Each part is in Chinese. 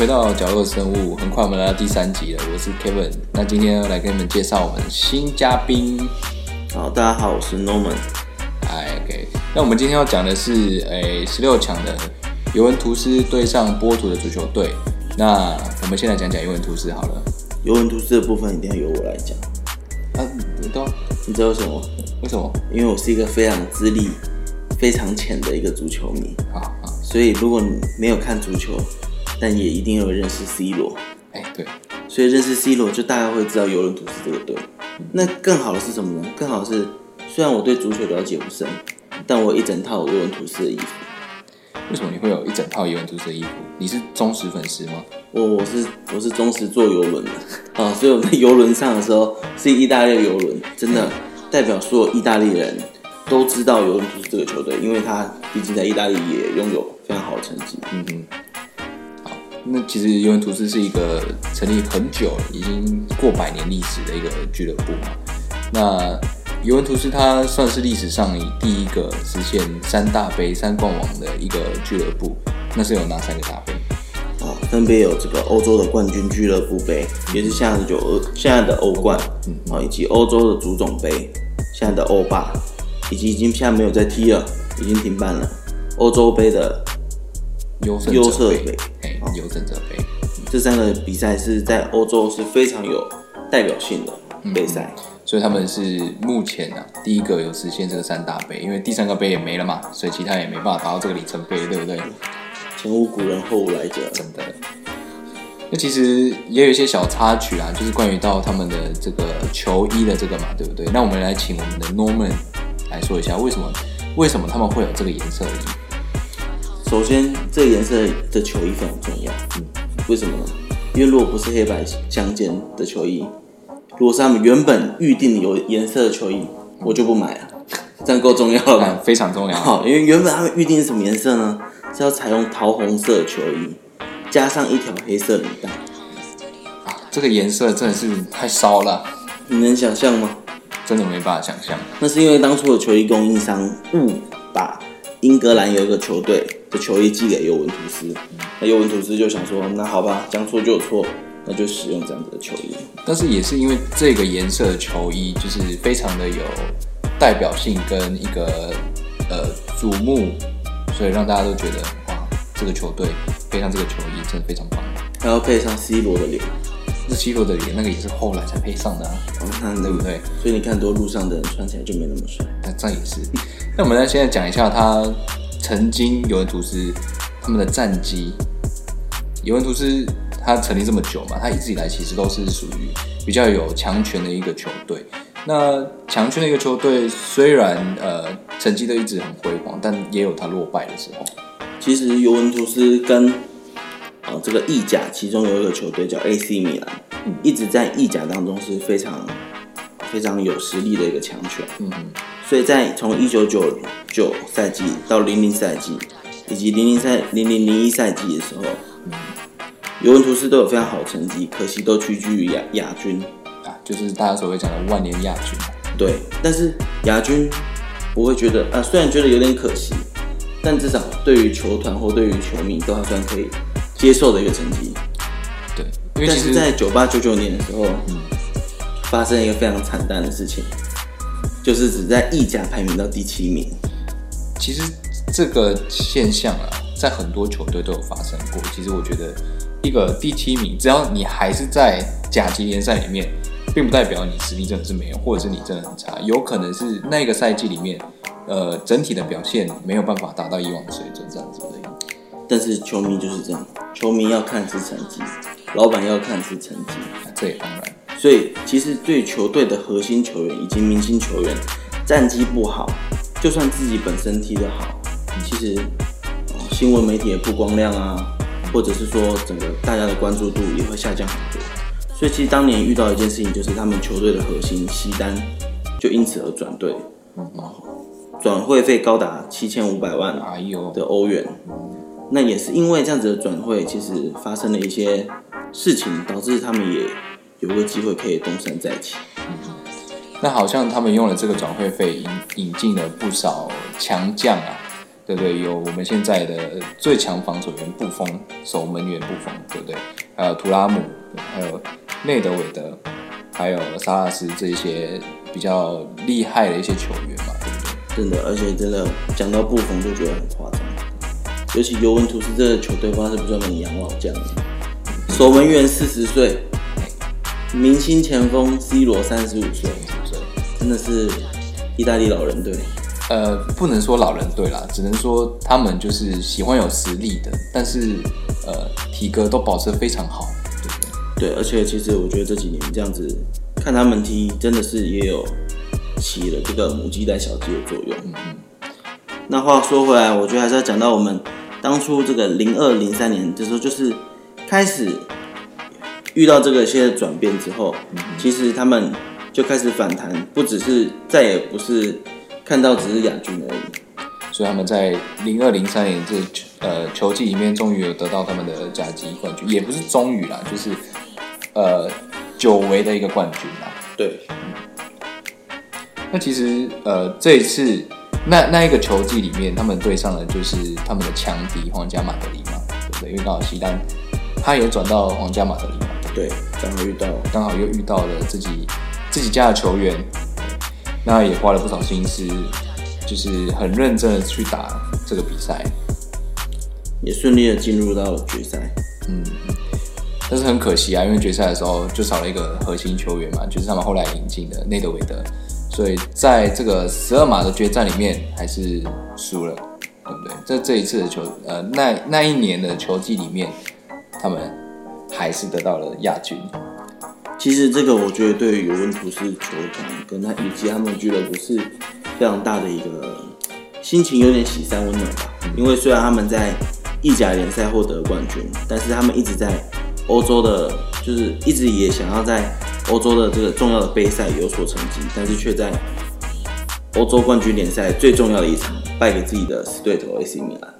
回到角落生物。很快我们来到第三集了，我是 Kevin。那今天要来跟你们介绍我们新嘉宾。好，大家好，我是 Norman。哎，OK。那我们今天要讲的是，诶，十六强的尤文图斯对上波图的足球队。那我们先来讲讲尤文图斯好了。尤文图斯的部分一定要由我来讲。啊，你都你知道为什么？为什么？因为我是一个非常资历非常浅的一个足球迷。好好，所以如果你没有看足球，但也一定有认识 C 罗。哎，对，所以认识 C 罗，就大概会知道尤文图斯这个队。那更好的是什么呢？更好的是，虽然我对足球了解不深，但我有一整套尤文图斯的衣服。为什么你会有一整套尤文图斯的衣服？你是忠实粉丝吗？我我是我是忠实坐游轮的 啊，所以我在游轮上的时候是意大利游轮，真的代表所有意大利人都知道尤文图斯这个球队，因为他毕竟在意大利也拥有非常好的成绩。嗯哼。好，那其实尤文图斯是一个成立很久，已经过百年历史的一个俱乐部嘛。那尤文图斯它算是历史上第一个实现三大杯、三冠王的一个俱乐部。那是有哪三个大杯？哦，分别有这个欧洲的冠军俱乐部杯，也是现在的就欧现在的欧冠，啊，以及欧洲的足总杯，现在的欧霸，以及已经现在没有在踢了，已经停办了。欧洲杯的优胜优者杯胜杯，哎，优胜者杯。这三个比赛是在欧洲是非常有代表性的杯赛。所以他们是目前啊第一个有实现这个三大杯，因为第三个杯也没了嘛，所以其他也没办法达到这个里程碑，对不对？前无古人后无来者，真的。那其实也有一些小插曲啊，就是关于到他们的这个球衣的这个嘛，对不对？那我们来请我们的 Norman 来说一下，为什么为什么他们会有这个颜色的衣服？首先这个颜色的球衣非常重要。嗯，为什么呢？因为如果不是黑白相间的球衣，如果是他们原本预定有颜色的球衣，我就不买了。这样够重要了吧？非常重要。好，因为原本他们预定是什么颜色呢？是要采用桃红色球衣，加上一条黑色领带。啊，这个颜色真的是太骚了，你能想象吗？真的没办法想象。那是因为当初的球衣供应商误把英格兰有一个球队的球衣寄给尤文图斯，那尤文图斯就想说，那好吧，将错就错，那就使用这样子的球衣。但是也是因为这个颜色的球衣，就是非常的有代表性跟一个呃瞩目，所以让大家都觉得哇，这个球队配上这个球衣真的非常棒。还要配上 C 罗的脸，那 C 罗的脸那个也是后来才配上的啊，那对不对？所以你看，多路上的人穿起来就没那么帅。那这样也是。那我们来现在讲一下他曾经尤文图斯他们的战绩。尤文图斯他成立这么久嘛，他一直以来其实都是属于比较有强权的一个球队。那强权的一个球队，虽然呃成绩都一直很辉煌，但也有他落败的时候。其实尤文图斯跟啊这个意甲其中有一个球队叫 AC 米兰，一直在意甲当中是非常非常有实力的一个强权。嗯所以在从一九九九赛季到零零赛季，以及零零赛零零零一赛季的时候，尤文图斯都有非常好的成绩，可惜都屈居于亚亚军。啊，就是大家所谓讲的万年亚军。对，但是亚军不会觉得啊，虽然觉得有点可惜，但至少对于球团或对于球迷都还算可以接受的一个成绩。对，因为但是在九八九九年的时候，嗯发生一个非常惨淡的事情，就是只在意甲排名到第七名。其实这个现象啊，在很多球队都有发生过。其实我觉得，一个第七名，只要你还是在甲级联赛里面，并不代表你实力真的是没有，或者是你真的很差。有可能是那个赛季里面，呃，整体的表现没有办法达到以往的水准，这样子而已。但是球迷就是这样，球迷要看是成绩，老板要看是成绩。这也当然，所以其实对球队的核心球员以及明星球员战绩不好，就算自己本身踢得好，其实、呃新闻媒体的曝光量啊，或者是说整个大家的关注度也会下降很多。所以其实当年遇到一件事情，就是他们球队的核心西单就因此而转队，转会费高达七千五百万的欧元。那也是因为这样子的转会，其实发生了一些事情，导致他们也有个机会可以东山再起。嗯那好像他们用了这个转会费引引进了不少强将啊，对对不对？有我们现在的最强防守员布冯，守门员布冯，对不对？还有图拉姆，还有内德韦德，还有萨拉斯这一些比较厉害的一些球员嘛，对不对？真的，而且真的讲到布冯就觉得很夸张，尤其尤文图斯这个球队，不知道是不是专门养老将的，守门员四十岁，明星前锋 C 罗三十五岁，所以真的是意大利老人队。呃，不能说老人队啦，只能说他们就是喜欢有实力的，但是呃，体格都保持得非常好，对不对？对，而且其实我觉得这几年这样子看他们踢，真的是也有起了这个母鸡带小鸡的作用。嗯嗯那话说回来，我觉得还是要讲到我们当初这个零二零三年的时候，就是开始遇到这个些转变之后，其实他们就开始反弹，不只是再也不是看到只是亚军而已。所以他们在零二零三年这呃球季里面，终于有得到他们的甲级冠军，也不是终于啦，就是呃久违的一个冠军啦。对，那其实呃这一次那那一个球季里面，他们对上的就是他们的强敌皇家马德里嘛，对不对？因为刚好西丹他也转到皇家马德里嘛，对，刚好遇到刚好又遇到了自己自己家的球员，那也花了不少心思，就是很认真的去打这个比赛。也顺利的进入到了决赛。嗯但是很可惜啊，因为决赛的时候就少了一个核心球员嘛，就是他们后来引进的内德韦德，所以在这个十二码的决战里面还是输了，对不对？在这一次的球呃那那一年的球季里面，他们还是得到了亚军。其实这个我觉得对于尤文图斯球团跟他以及他们俱乐部是非常大的一个心情有点喜三温暖吧。因为虽然他们在意甲联赛获得冠军，但是他们一直在欧洲的，就是一直也想要在欧洲的这个重要的杯赛有所成绩，但是却在欧洲冠军联赛最重要的一场败给自己的死对头 AC 米兰。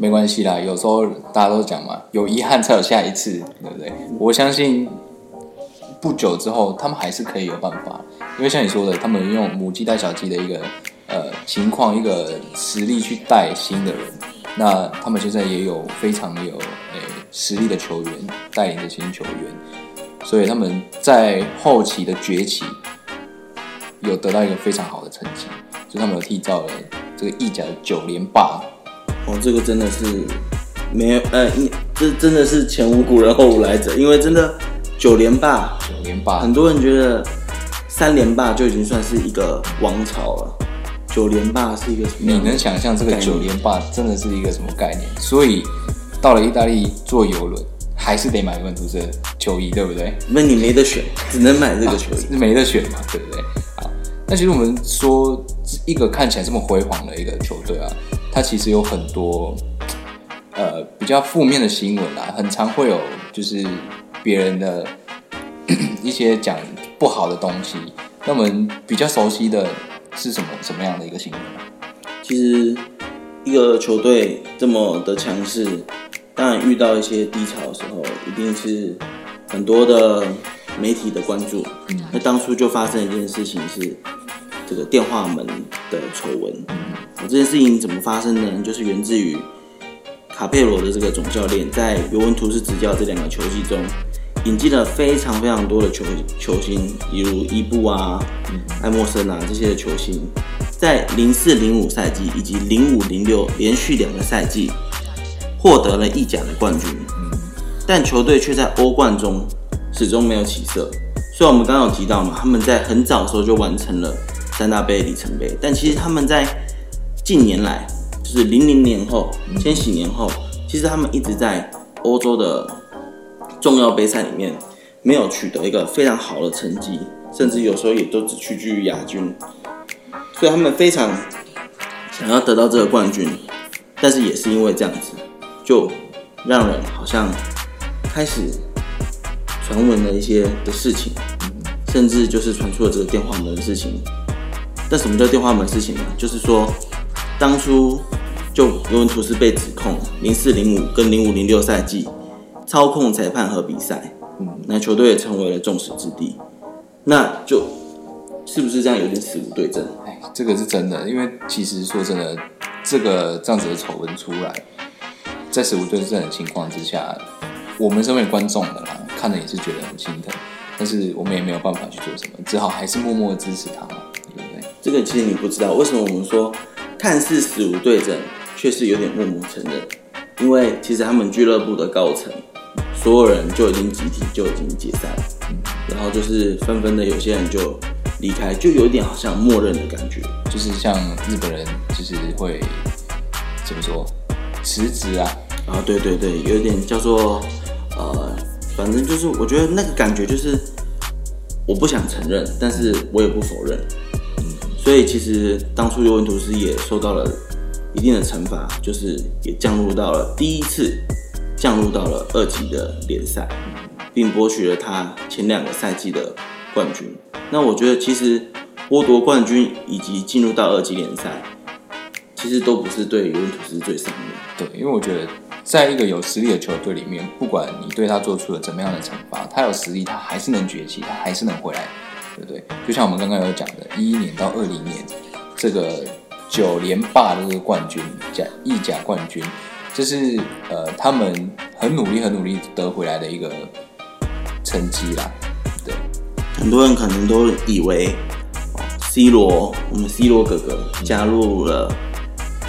没关系啦，有时候大家都讲嘛，有遗憾才有下一次，对不对？我相信不久之后他们还是可以有办法，因为像你说的，他们用母鸡带小鸡的一个呃情况，一个实力去带新的人，那他们现在也有非常有诶、实力的球员带领着新球员，所以他们在后期的崛起有得到一个非常好的成绩，就他们有缔造了这个意甲的九连霸。哦，这个真的是没有，呃，应这真的是前无古人后无来者，因为真的九连霸，九连霸很多人觉得三连霸就已经算是一个王朝了，九连霸是一个什么你？能想象这个九连霸真的是一个什么概念？所以到了意大利坐游轮，还是得买尤文图斯球衣，对不对？那你没得选，只能买这个球衣。是没得选嘛，对不对？好，那其实我们说一个看起来这么辉煌的一个球队啊，它其实有很多呃比较负面的新闻啊，很常会有就是别人的 一些讲不好的东西。那我们比较熟悉的是什么什么样的一个新闻啊？其实一个球队这么的强势，当然遇到一些低潮的时候，一定是很多的媒体的关注。那当初就发生一件事情是这个电话门的丑闻。这件事情怎么发生呢？就是源自于卡佩罗的这个总教练在尤文图斯执教这两个球季中，引进了非常非常多的球球星，比如伊布啊、艾默森啊这些的球星，在零四零五赛季以及零五零六连续两个赛季获得了意甲的冠军，但球队却在欧冠中始终没有起色。所以我们刚刚有提到嘛，他们在很早的时候就完成了三大杯里程碑，但其实他们在近年来，就是零零年后、千禧年后，其实他们一直在欧洲的重要杯赛里面没有取得一个非常好的成绩，甚至有时候也都只屈居于亚军。所以他们非常想要得到这个冠军，但是也是因为这样子，就让人好像开始传闻了一些的事情，甚至就是传出了这个电话门的事情。但什么叫电话门事情呢？就是说，当初就尤文图斯被指控零四零五跟零五零六赛季操控裁判和比赛，嗯，那球队也成为了众矢之的。那就是不是这样有点死无对证？哎，这个是真的，因为其实说真的，这个这样子的丑闻出来，在死无对证的情况之下，我们身为观众的啦，看了也是觉得很心疼，但是我们也没有办法去做什么，只好还是默默的支持他嘛，这个其实你不知道，为什么我们说看似死无对证，却是有点默默承认，因为其实他们俱乐部的高层，所有人就已经集体就已经解散了，然后就是纷纷的有些人就离开，就有点好像默认的感觉。就是像日本人，就是会怎么说辞职啊，啊，对对对，有点叫做呃，反正就是我觉得那个感觉就是我不想承认，但是我也不否认。所以其实当初尤文图斯也受到了一定的惩罚，就是也降入到了第一次降入到了二级的联赛，并剥取了他前两个赛季的冠军。那我觉得其实剥夺冠军以及进入到二级联赛，其实都不是对尤文图斯最伤的。对，因为我觉得在一个有实力的球队里面，不管你对他做出了怎么样的惩罚，他有实力，他还是能崛起，他还是能回来，对不对？就像我们刚刚有讲的，一一年到二零年这个九连霸的这个冠军，甲意甲冠军，这是呃他们很努力、很努力得回来的一个成绩啦。对，很多人可能都以为哦 C 罗，我们 C 罗哥哥加入了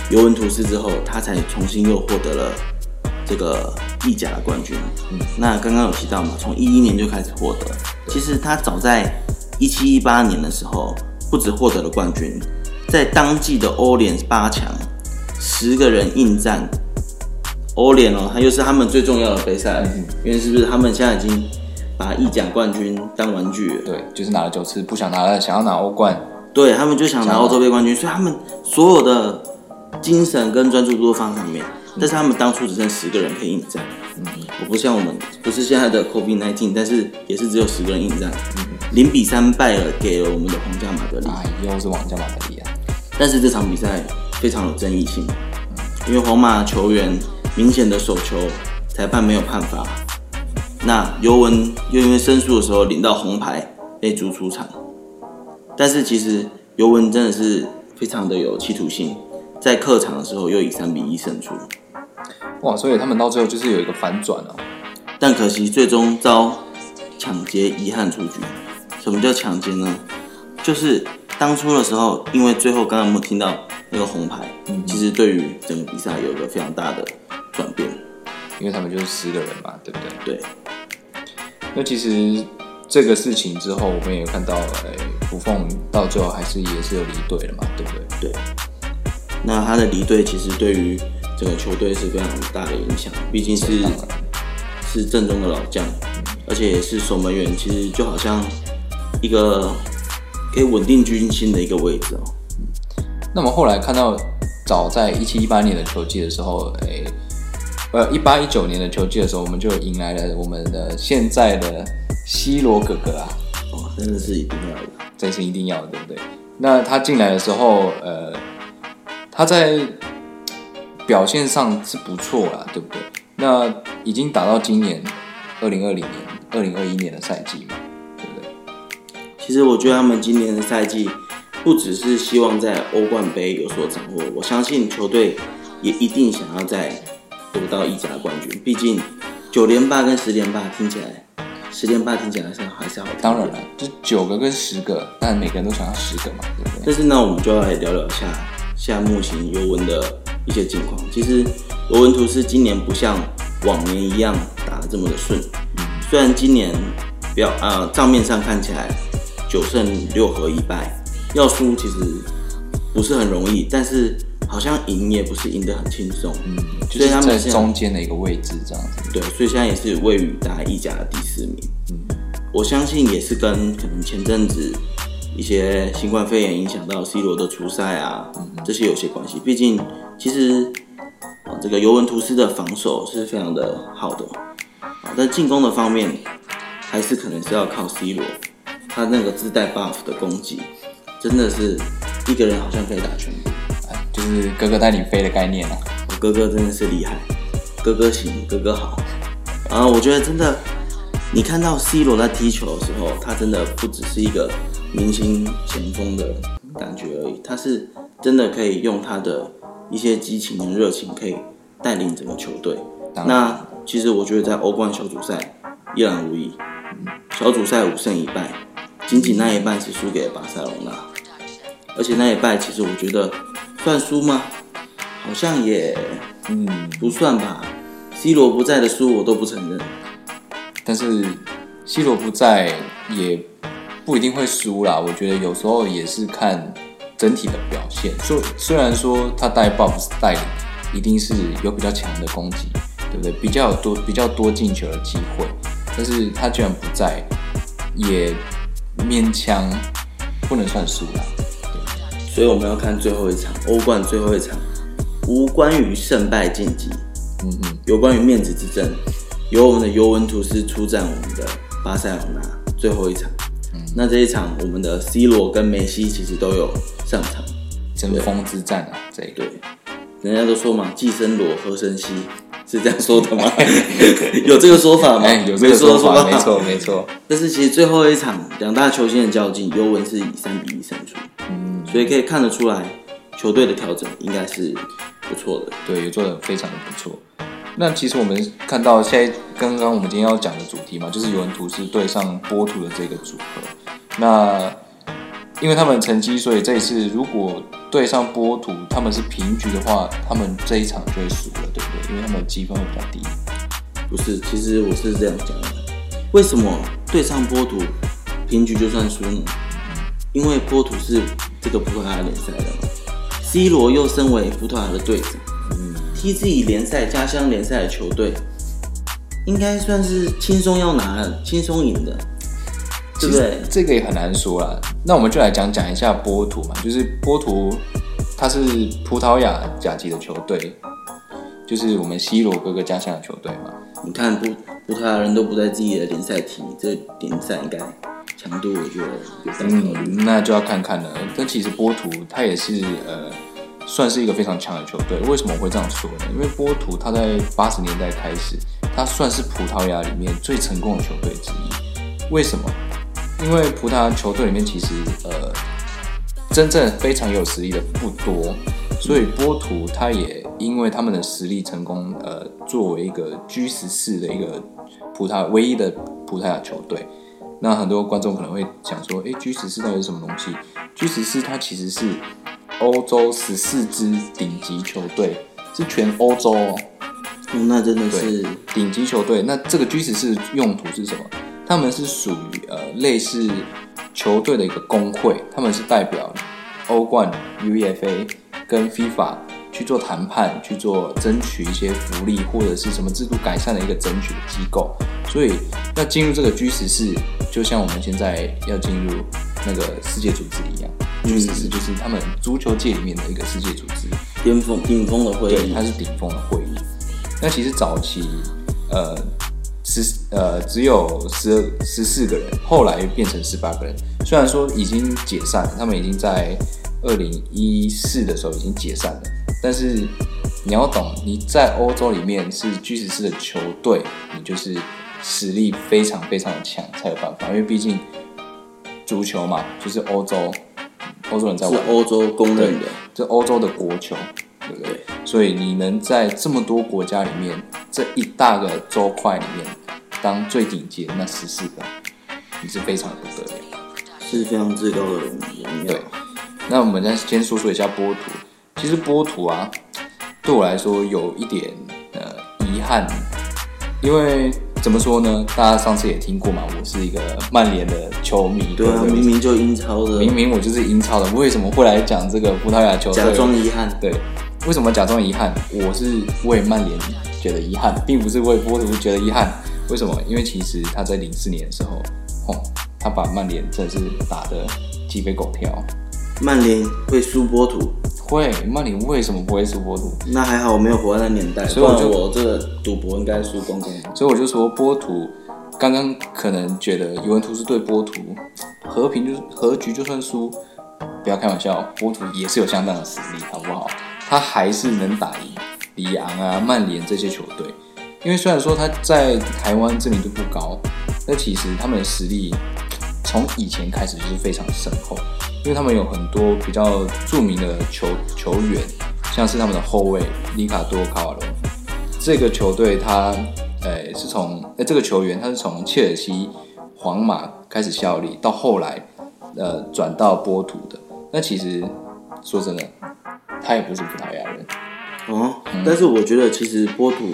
尤文图斯之后，他才重新又获得了这个意甲的冠军。嗯，那刚刚有提到嘛，从一一年就开始获得。其实他早在一七一八年的时候，不止获得了冠军，在当季的欧联八强，十个人应战欧联哦，它又是他们最重要的杯赛，因为是不是他们现在已经把意甲冠军当玩具了？对，就是拿了九次，不想拿了，想要拿欧冠。对他们就想拿欧洲杯冠军，所以他们所有的精神跟专注度都放上面。但是他们当初只剩十个人可以应战，嗯，我不像我们，不是现在的 COVID 1 9但是也是只有十个人应战，零比三败了给了我们的皇家马德里。啊，又是皇家马德里啊！但是这场比赛非常有争议性，因为皇马球员明显的手球，裁判没有判罚。那尤文又因为申诉的时候领到红牌，被逐出场。但是其实尤文真的是非常的有企图心，在客场的时候又以三比一胜出。哇，所以他们到最后就是有一个反转哦。但可惜最终遭抢劫遗憾出局。什么叫抢劫呢？就是当初的时候，因为最后刚刚我们听到那个红牌，其实对于整个比赛有一个非常大的转变。因为他们就是十个人嘛，对不对？对，那其实这个事情之后，我们也看到，哎，胡凤到最后还是也是有离队了嘛，对不对？对。那他的离队其实对于整个球队是非常大的影响，毕竟是是正宗的老将，而且也是守门员，其实就好像一个可以稳定军心的一个位置哦。那么后来看到，早在一七一八年的球季的时候，哎，呃，一八一九年的球季的时候，我们就迎来了我们的现在的 C 罗哥哥啊，哦，真的是一定要的。这是一定要的，对不对？那他进来的时候，呃，他在表现上是不错啦，对不对？那已经打到今年二零二零年、二零二一年的赛季嘛，对不对？其实我觉得他们今年的赛季不只是希望在欧冠杯有所掌握，我相信球队也一定想要再夺到意甲冠军。毕竟九连霸跟十连霸听起来，十连霸听起来是还是好听。当然了，就九个跟十个，但每个人都想要十个嘛，对不对？但是呢，我们就要来聊聊一下现在目前尤文的一些近况。其实罗文图斯今年不像往年一样打得这么的顺，虽然今年表呃账面上看起来九胜六和一败，要输其实不是很容易，但是好像赢也不是赢得很轻松。嗯，就是在们在中间的一个位置这样子。对，所以现在也是位于打意甲的第四名。嗯，我相信也是跟可能前阵子一些新冠肺炎影响到 C 罗的出赛啊，这些有些关系。毕竟其实啊，这个尤文图斯的防守是非常的好的啊，但进攻的方面还是可能是要靠 C 罗，他那个自带 buff 的攻击，真的是一个人好像可以打全部。哎就是哥哥带你飞的概念啊。我哥哥真的是厉害，哥哥行，哥哥好。啊，我觉得真的，你看到 C 罗在踢球的时候，他真的不只是一个明星前锋的感觉而已，他是真的可以用他的一些激情跟热情，可以带领整个球队。那其实我觉得在欧冠小组赛一览无遗，小组赛五胜一败，仅仅那一半是输给了巴塞罗那，而且那一败其实我觉得算输吗？好像也嗯，不算吧。C 罗不在的输我都不承认。但是 C 罗不在也不一定会输啦。我觉得有时候也是看整体的表现。说虽然说他带 Box 带领一定是有比较强的攻击，对不对？比较有多比较多进球的机会，但是他居然不在，也勉强不能算输啦。所以我们要看最后一场欧冠最后一场，无关于胜败晋级，嗯嗯，有关于面子之争，由我们的尤文图斯出战我们的巴塞罗那最后一场。那这一场，我们的 C 罗跟梅西其实都有上场。争锋之战啊，这一对，人家都说嘛，既生罗，何生西，是这样说的吗？有这个说法吗？哎，有这个说法，吧没错没错。但是其实最后一场两大球星的较劲，尤文是以三比一胜出，嗯，所以可以看得出来，球队的调整应该是不错的。对，也做的非常的不错。那其实我们看到现在刚刚我们今天要讲的主题嘛，就是尤文图斯对上波图的这个组合。那因为他们成绩，所以这一次如果对上波图，他们是平局的话，他们这一场就会输了，对不对？因为他们的积分会比较低。不是，其实我是这样讲的。为什么对上波图平局就算输呢？因为波图是这个葡萄牙联赛的嘛，C 罗又身为葡萄牙的队长，踢自己联赛家乡联赛的球队，应该算是轻松要拿、轻松赢的，对不对？这个也很难说啦。那我们就来讲讲一下波图嘛，就是波图，它是葡萄牙甲级的球队，就是我们 C 罗哥哥家乡的球队嘛。你看葡葡萄牙人都不在自己的联赛踢，这联赛应该强度我觉得有待考虑。嗯，那就要看看了。但其实波图它也是呃，算是一个非常强的球队。为什么我会这样说呢？因为波图他在八十年代开始，他算是葡萄牙里面最成功的球队之一。为什么？因为葡萄牙球队里面其实呃，真正非常有实力的不多，所以波图他也因为他们的实力成功，呃，作为一个 G 十四的一个葡萄唯一的葡萄牙球队。那很多观众可能会想说，诶 g 十四到底是什么东西？G 十四它其实是欧洲十四支顶级球队，是全欧洲哦，哦，那真的是顶级球队。那这个居士是用途是什么？他们是属于呃类似球队的一个工会，他们是代表欧冠、UEFA 跟 FIFA 去做谈判，去做争取一些福利或者是什么制度改善的一个争取的机构。所以要进入这个 G 十四，就像我们现在要进入那个世界组织一样，G 十四就是他们足球界里面的一个世界组织。巅峰顶峰的会对，议它，是顶峰的会议。那其实早期，呃，十呃只有十二十四个人，后来变成十八个人。虽然说已经解散了，他们已经在二零一四的时候已经解散了，但是你要懂，你在欧洲里面是 G 十四的球队，你就是实力非常非常的强才有办法，因为毕竟足球嘛，就是欧洲欧洲人在是。欧洲公认的。这欧洲的国球，对不对？所以你能在这么多国家里面，这一大个州块里面当最顶尖的那十四个，你是非常的不得了。是非常至高的荣荣耀对。那我们再先说说一下波图。其实波图啊，对我来说有一点呃遗憾，因为怎么说呢？大家上次也听过嘛，我是一个曼联的球迷，对啊，明明就英超的，明明我就是英超的，为什么会来讲这个葡萄牙球队？假装遗憾。对，为什么假装遗憾？我是为曼联觉得遗憾，并不是为波图觉得遗憾。为什么？因为其实他在零四年的时候，哦，他把曼联真的是打得鸡飞狗跳。曼联会输波图，会，曼联为什么不会输波图？那还好我没有活在那年代，所以我就我这个赌博应该输光光。所以我就说波图，刚刚可能觉得尤文图斯对波图和平就是和局就算输，不要开玩笑，波图也是有相当的实力，好不好？他还是能打赢里昂啊、曼联这些球队。因为虽然说他在台湾知名度不高，但其实他们的实力从以前开始就是非常深厚，因为他们有很多比较著名的球球员，像是他们的后卫里卡多卡瓦罗，这个球队他呃是从呃这个球员他是从切尔西、皇马开始效力，到后来呃转到波图的。那其实说真的，他也不是葡萄牙人。哦，但是我觉得其实波图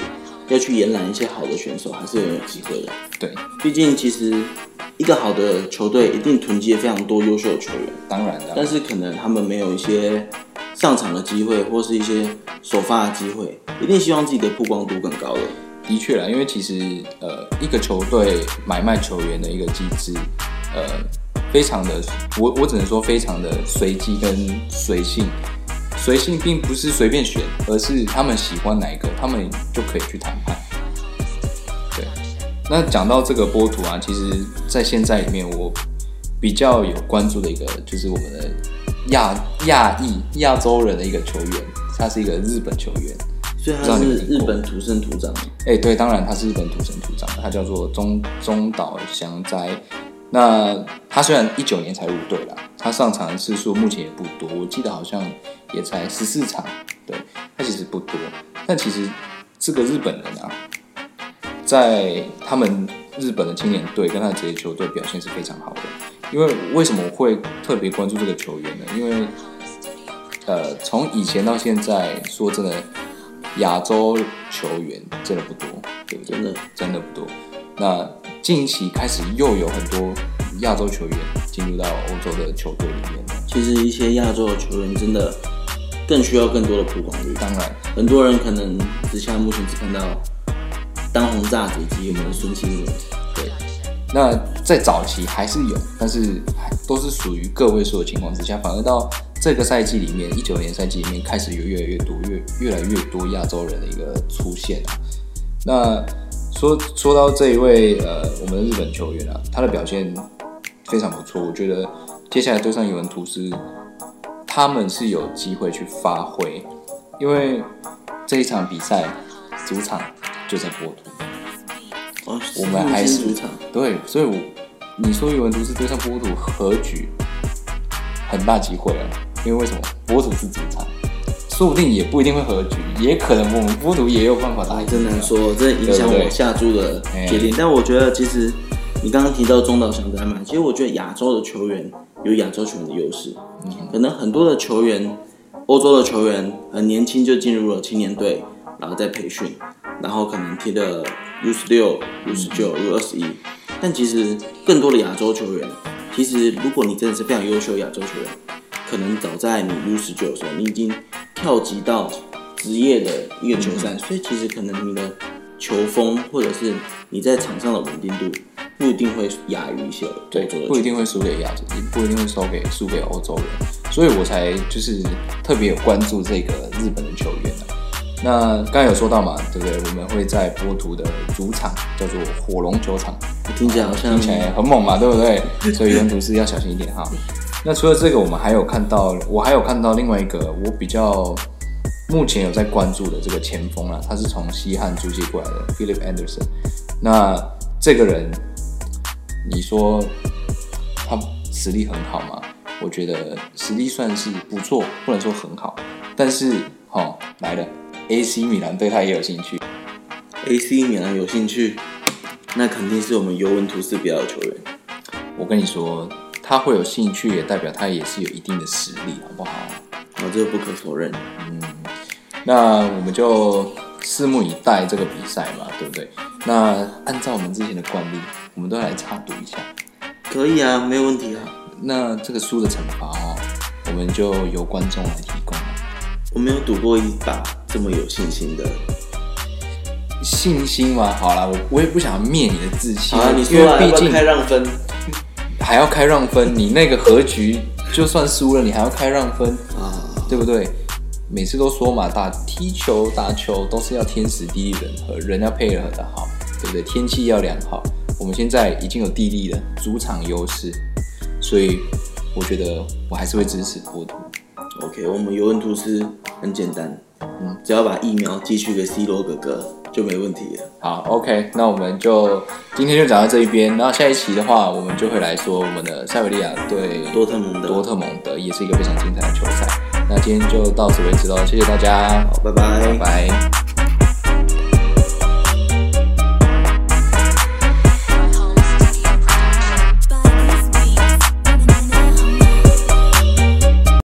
要去延揽一些好的选手，还是很有机会的。对，毕竟其实一个好的球队一定囤积了非常多优秀的球员，当然的。但是可能他们没有一些上场的机会，或是一些首发的机会，一定希望自己的曝光度更高的。的确啦，因为其实呃，一个球队买卖球员的一个机制，呃，非常的，我我只能说非常的随机跟随性。随性并不是随便选，而是他们喜欢哪一个，他们就可以去谈判。对，那讲到这个波图啊，其实在现在里面，我比较有关注的一个就是我们的亚亚裔亚洲人的一个球员，他是一个日本球员，所以他是日本土生土长。哎，对，当然他是日本土生土长的，他叫做中中岛祥哉。那他虽然一九年才入队啦，他上场的次数目前也不多，我记得好像也才十四场，对他其实不多。但其实这个日本人啊，在他们日本的青年队跟他的职业球队表现是非常好的。因为为什么我会特别关注这个球员呢？因为呃，从以前到现在，说真的，亚洲球员真的不多，对不对？真的真的不多。那近期开始又有很多亚洲球员进入到欧洲的球队里面其实一些亚洲的球员真的更需要更多的曝光率。当然，很多人可能只像目前只看到当红炸子以及有没有孙兴慜。对，那在早期还是有，但是都是属于个位数的情况之下，反而到这个赛季里面，一九年赛季里面开始有越来越多、越越来越多亚洲人的一个出现啊。那说说到这一位呃，我们的日本球员啊，他的表现非常不错。我觉得接下来对上尤文图斯，他们是有机会去发挥，因为这一场比赛主场就在波图。哦，我们还是主场。对，所以我你说尤文图斯对上波图何局，很大机会啊，因为为什么？波图是主场。说不定也不一定会合局，也可能我们波图也有办法打赢。真难说，这影响我下注的决定。但我觉得，其实你刚刚提到中岛祥哉嘛，其实我觉得亚洲的球员有亚洲球员的优势。嗯，可能很多的球员，欧洲的球员很年轻就进入了青年队，然后再培训，然后可能踢的 U 十六、U 十九、U 二十一。但其实更多的亚洲球员，其实如果你真的是非常优秀的亚洲球员，可能早在你 U 十九的时候，你已经。跳级到职业的一个球赛，所以其实可能你的球风或者是你在场上的稳定度不一定会亚于一些对，不一定会输给亚洲，不一定会输给输给欧洲人，所以我才就是特别有关注这个日本的球员那刚才有说到嘛，对不对？我们会在波图的主场叫做火龙球场，听起来好像听起来很猛嘛，对不对？所以原图是要小心一点哈。那除了这个，我们还有看到，我还有看到另外一个我比较目前有在关注的这个前锋啊，他是从西汉租借过来的 Philip Anderson。那这个人，你说他实力很好吗？我觉得实力算是不错，不能说很好。但是，哈，来了，AC 米兰对他也有兴趣。AC 米兰有兴趣，那肯定是我们尤文图斯比较有球员。我跟你说。他会有兴趣，也代表他也是有一定的实力，好不好？我这个不可否认。嗯，那我们就拭目以待这个比赛嘛，对不对？那按照我们之前的惯例，我们都来插赌一下。可以啊，没有问题啊。那这个输的惩罚哦，我们就由观众来提供。我没有赌过一把这么有信心的。信心嘛？好啦，我我也不想灭你的自信。啊，你说了，毕竟开让分。还要开让分，你那个和局就算输了，你还要开让分啊，对不对？每次都说嘛，打踢球、打球都是要天时地利人和，人要配合的好，对不对？天气要良好。我们现在已经有地利了，主场优势，所以我觉得我还是会支持波图。OK，我们尤文图斯很简单，嗯，只要把疫苗寄去给 C 罗哥哥。就没问题了。好，OK，那我们就今天就讲到这一边。然后下一期的话，我们就会来说我们的塞维利亚对多特蒙德，多特蒙德也是一个非常精彩的球赛。那今天就到此为止喽，谢谢大家，好，拜拜拜拜。